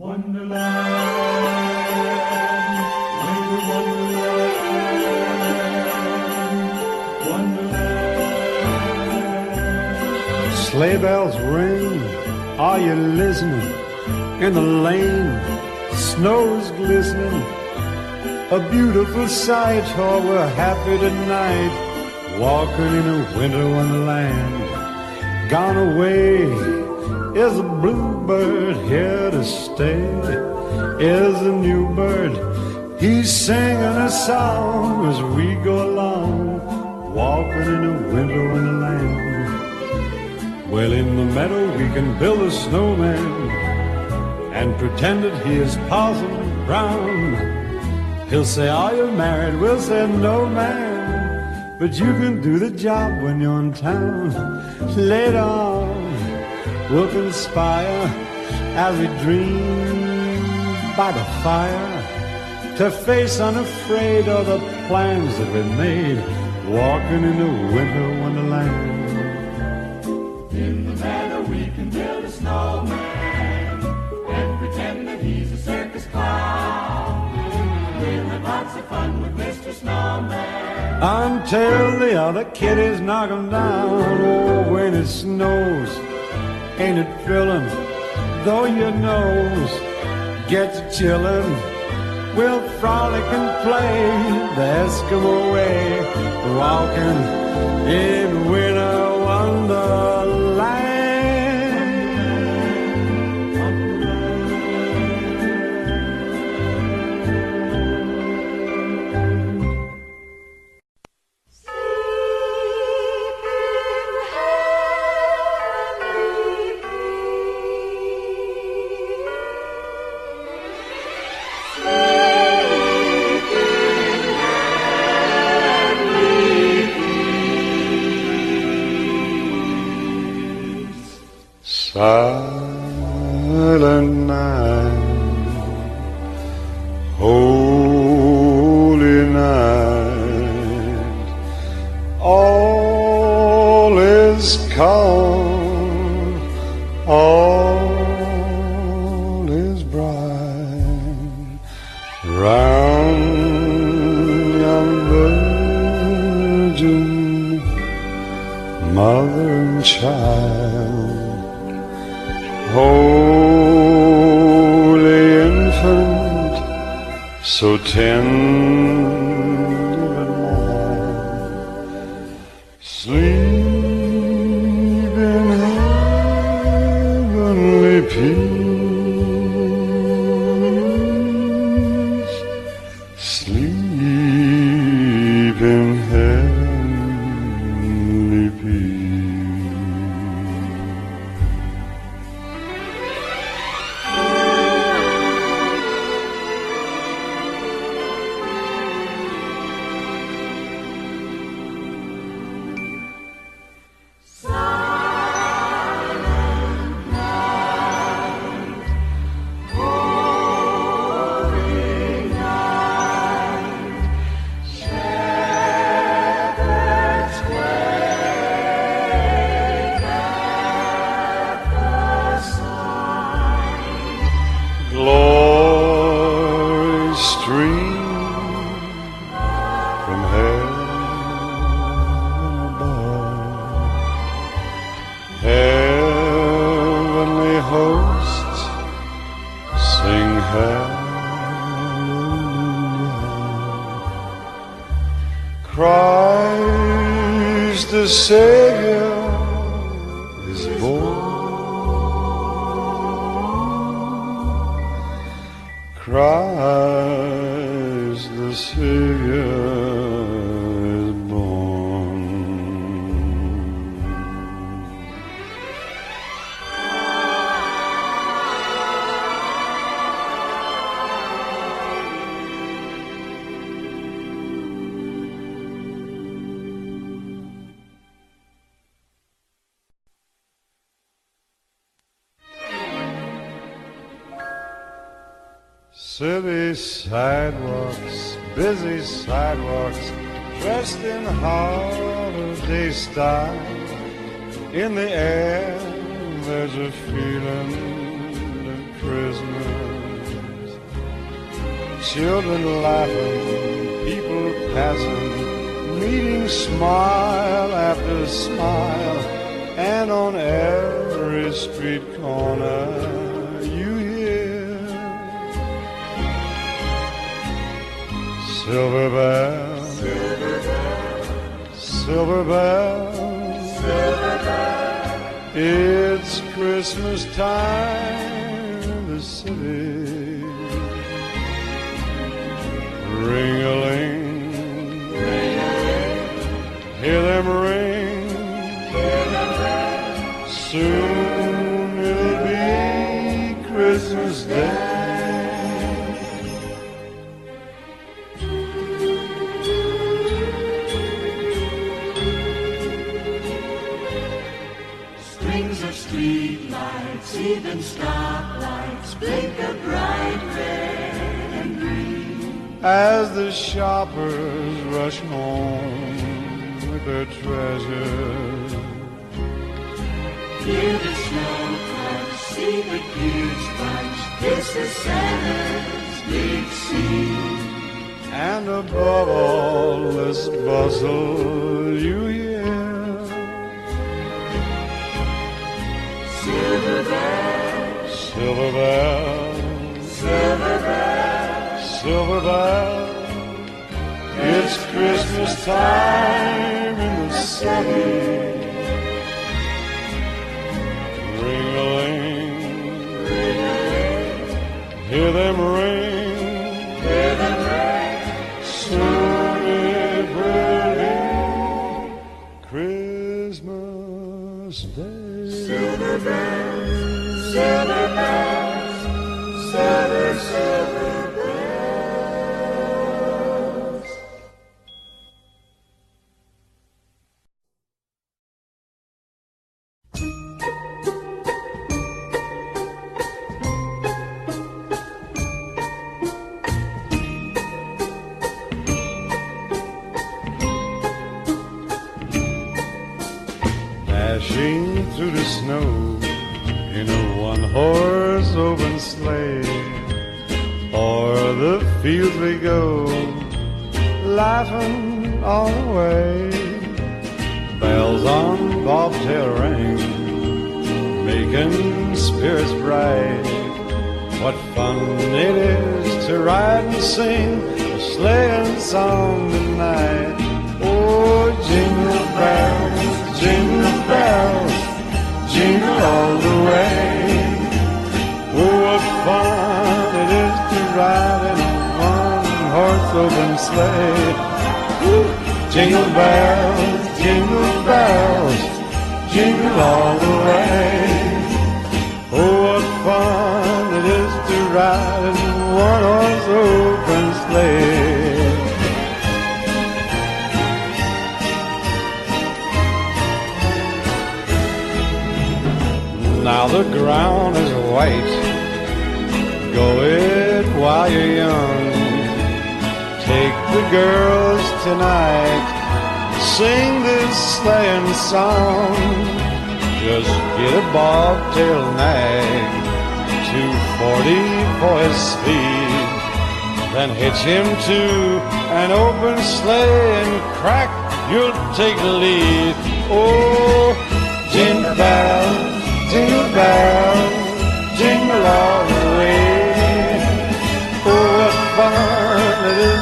Wonderland, wonderland, wonderland. Sleigh bells ring, are you listening? In the lane, snow's glistening. A beautiful sight, oh, we're happy tonight. Walking in a winter wonderland. Gone away is a bluebird here to stay. Is a new bird, he's singing a song as we go along. Walking in a winter wonderland. Well, in the meadow we can build a snowman and pretend that he is Parson Brown. He'll say, Are you married? We'll say, No, man. But you can do the job when you're in town. Later on, we'll conspire as we dream by the fire to face unafraid all the plans that we made, walking in the winter wonderland. In the meadow we can build a snowman and pretend that he's a circus clown. We'll have lots of fun with Mr. Snowman. until the other kiddies knock 'em down. Oh, when it snows, ain't it thrilling? Though your nose gets chillin', we'll frolic and play the Eskimo way, walking in winter wonderland. All is calm, Heavenly hosts sing hallelujah. Christ the Savior is born. Christ the Savior City sidewalks, busy sidewalks, dressed in holiday style. In the air, there's a feeling that Christmas children laughing, people passing, meeting smile after smile, and on every street corner silver bells, silver bells, silver bells. It's Christmas time in the city. Ring a the shoppers rush home with their treasures. Hear the snow crunch, see the kids bunch. This is Santa's big scene. And above all this bustle, you hear Silver bells, silver bells, silver bells. silver bells. It's Christmas time in the city. Ring a ling, hear them ring. Hear them ring. Soon it will be Christmas Day. Silver bells, silver bells, fields we go, laughing all the way. Bells on bobtail ring, making spirits bright. What fun it is to ride and sing a sleighing song tonight. Oh, jingle bells, jingle bells, jingle all the way. Sleigh. Jingle bells, jingle bells, jingle all the way. Oh, what fun it is to ride in a one-horse open sleigh. Now the ground is white. Go it while you're young. Take the girls tonight. Sing this sleighing song. Just get a bobtail nag. 240 for his speed. Then hitch him to an open sleigh and crack, you'll take the lead. Oh, jingle bell, jingle bell, jingle all the way. Oh, what fun it is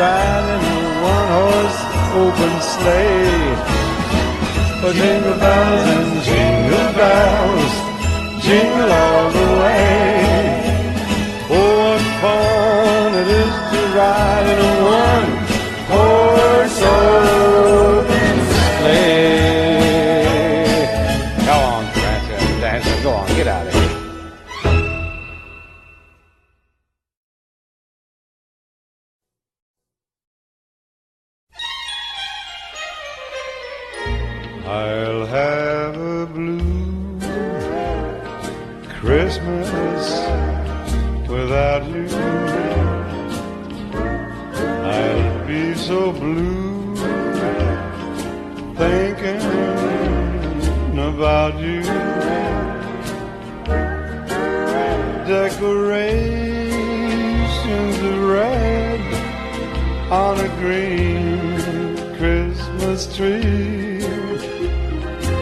in a one-horse open sleigh. Oh, jingle bells and jingle bells, jingle all the way. Oh, what fun it is to ride in a one-horse I'll have a blue Christmas without you. I'll be so blue thinking about you. Decorations of red on a green Christmas tree.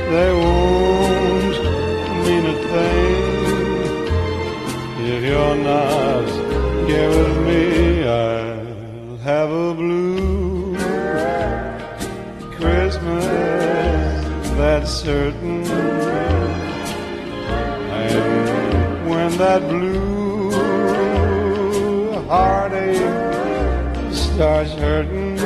They won't mean a thing if you're not here with me. I'll have a blue Christmas, that's certain. And when that blue heartache starts hurting,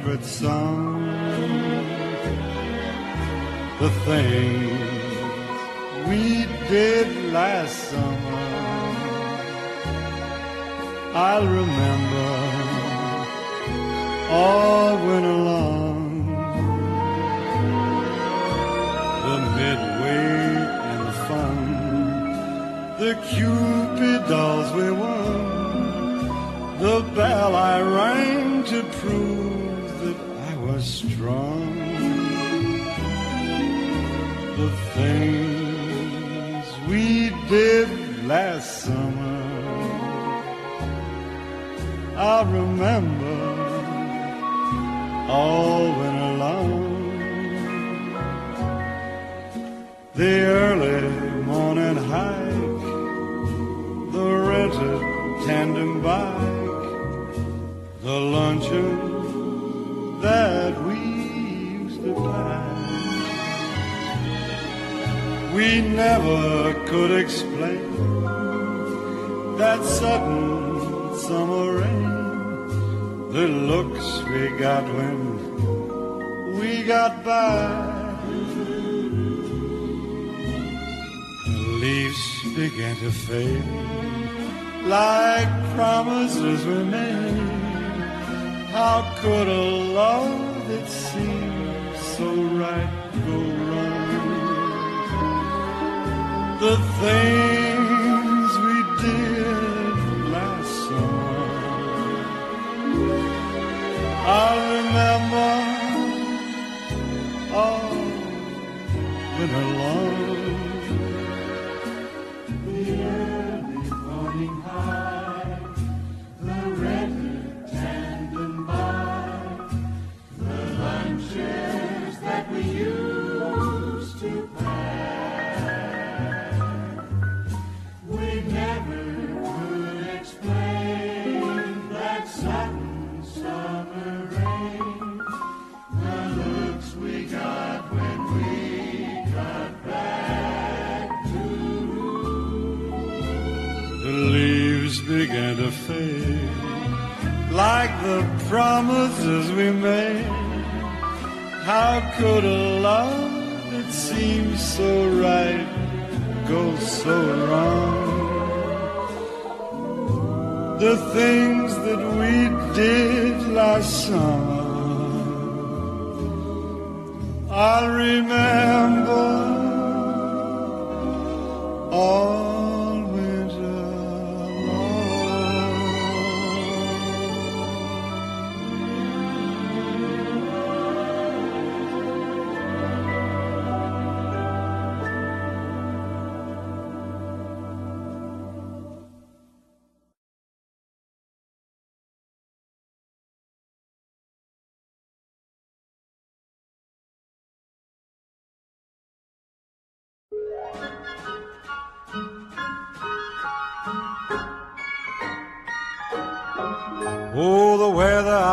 favorite song, the things we did last summer. I'll remember all winter long. the midway and the fun, the Cupid dolls we won, the bell I rang to prove strong, the things we did last summer. I remember all winter long. The early morning hike, the rented tandem bike, the luncheon We never could explain that sudden summer rain, the looks we got when we got by. leaves began to fade like promises we made. How could a love that seemed so right go The things The things that we did last summer, I'll remember all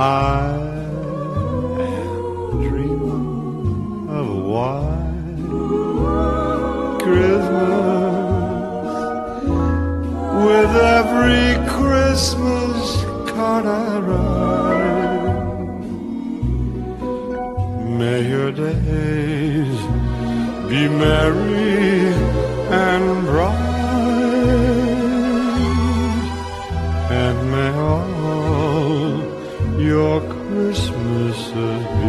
I dream of a white Christmas with every Christmas card I write. May your days be merry and bright, Christmases be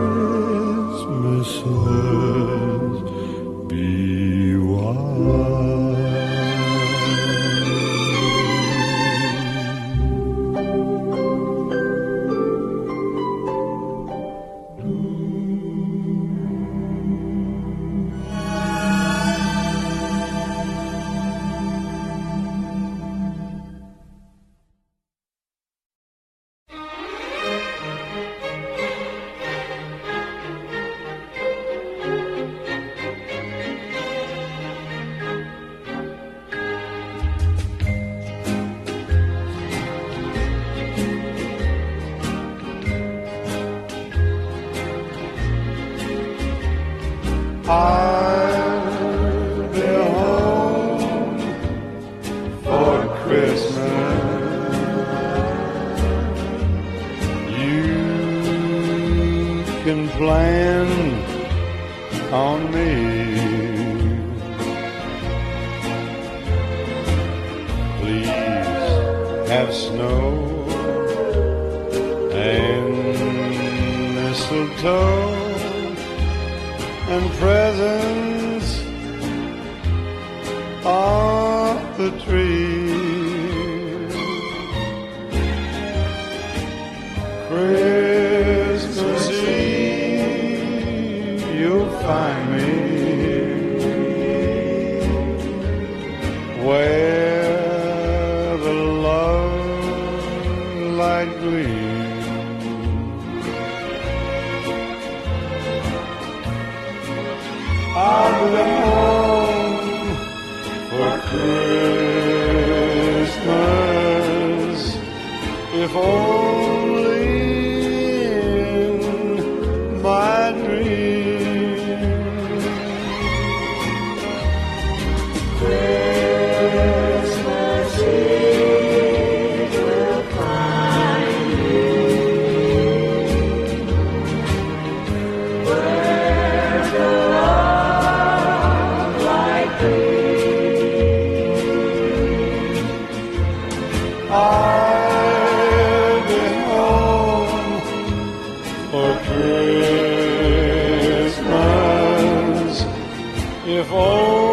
Christmases I'll be home for Christmas. You can plan on me. have snow and mistletoe presents on the tree. Christmas Eve, you'll find me where I'll be home for Christmas if only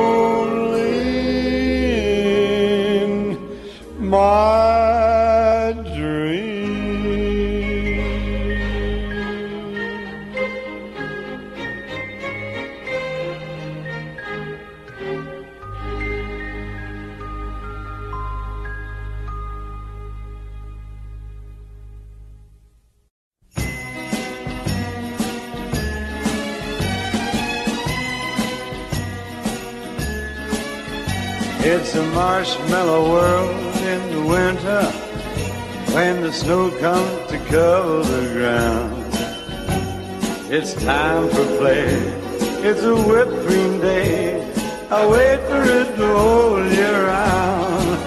comes to cover the ground. It's time for play. It's a whipped cream day. I wait for it to whole year round.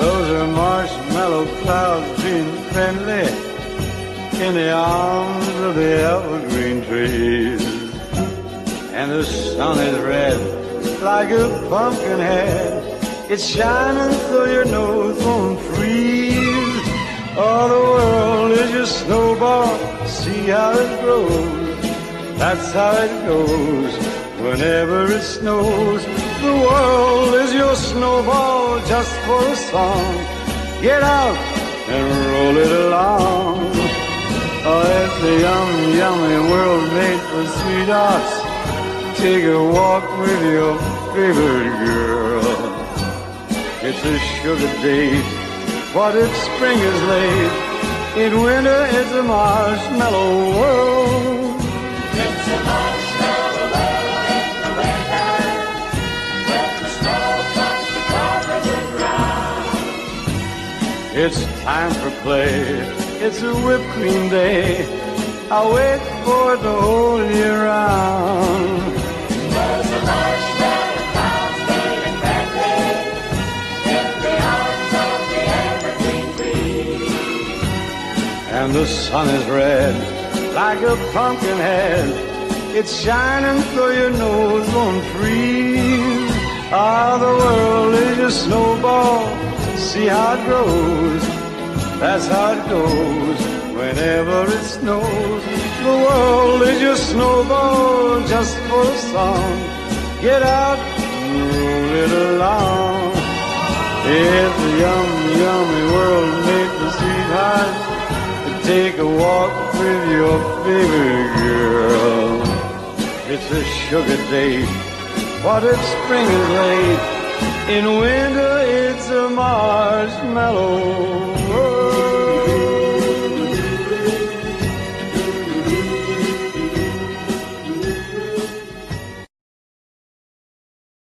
Those are marshmallow clouds being friendly in the arms of the evergreen trees. And the sun is red like a pumpkin head. It's shining so your nose won't freeze. All the world is your snowball. See how it grows. That's how it goes. Whenever it snows, the world is your snowball just for a song. Get out and roll it along. Oh, it's a yummy, yummy world made for sweethearts. Take a walk with your favorite girl. It's a sugar date, but if spring is late, in winter it's a marshmallow world. It's a marshmallow world in the winter when the snow comes to cover the ground. It's time for play. It's a whipped cream day. I wait for it the whole year round. There's a marshmallow And the sun is red like a pumpkin head. It's shining so your nose won't freeze. Ah, the world is a snowball. See how it grows. That's how it goes. Whenever it snows, the world is your snowball just for a song. Get out and roll it along. It's a yummy, yummy world made for sweethearts take a walk with your favorite girl. It's a sugar date, but if spring is late, in winter it's a marshmallow world.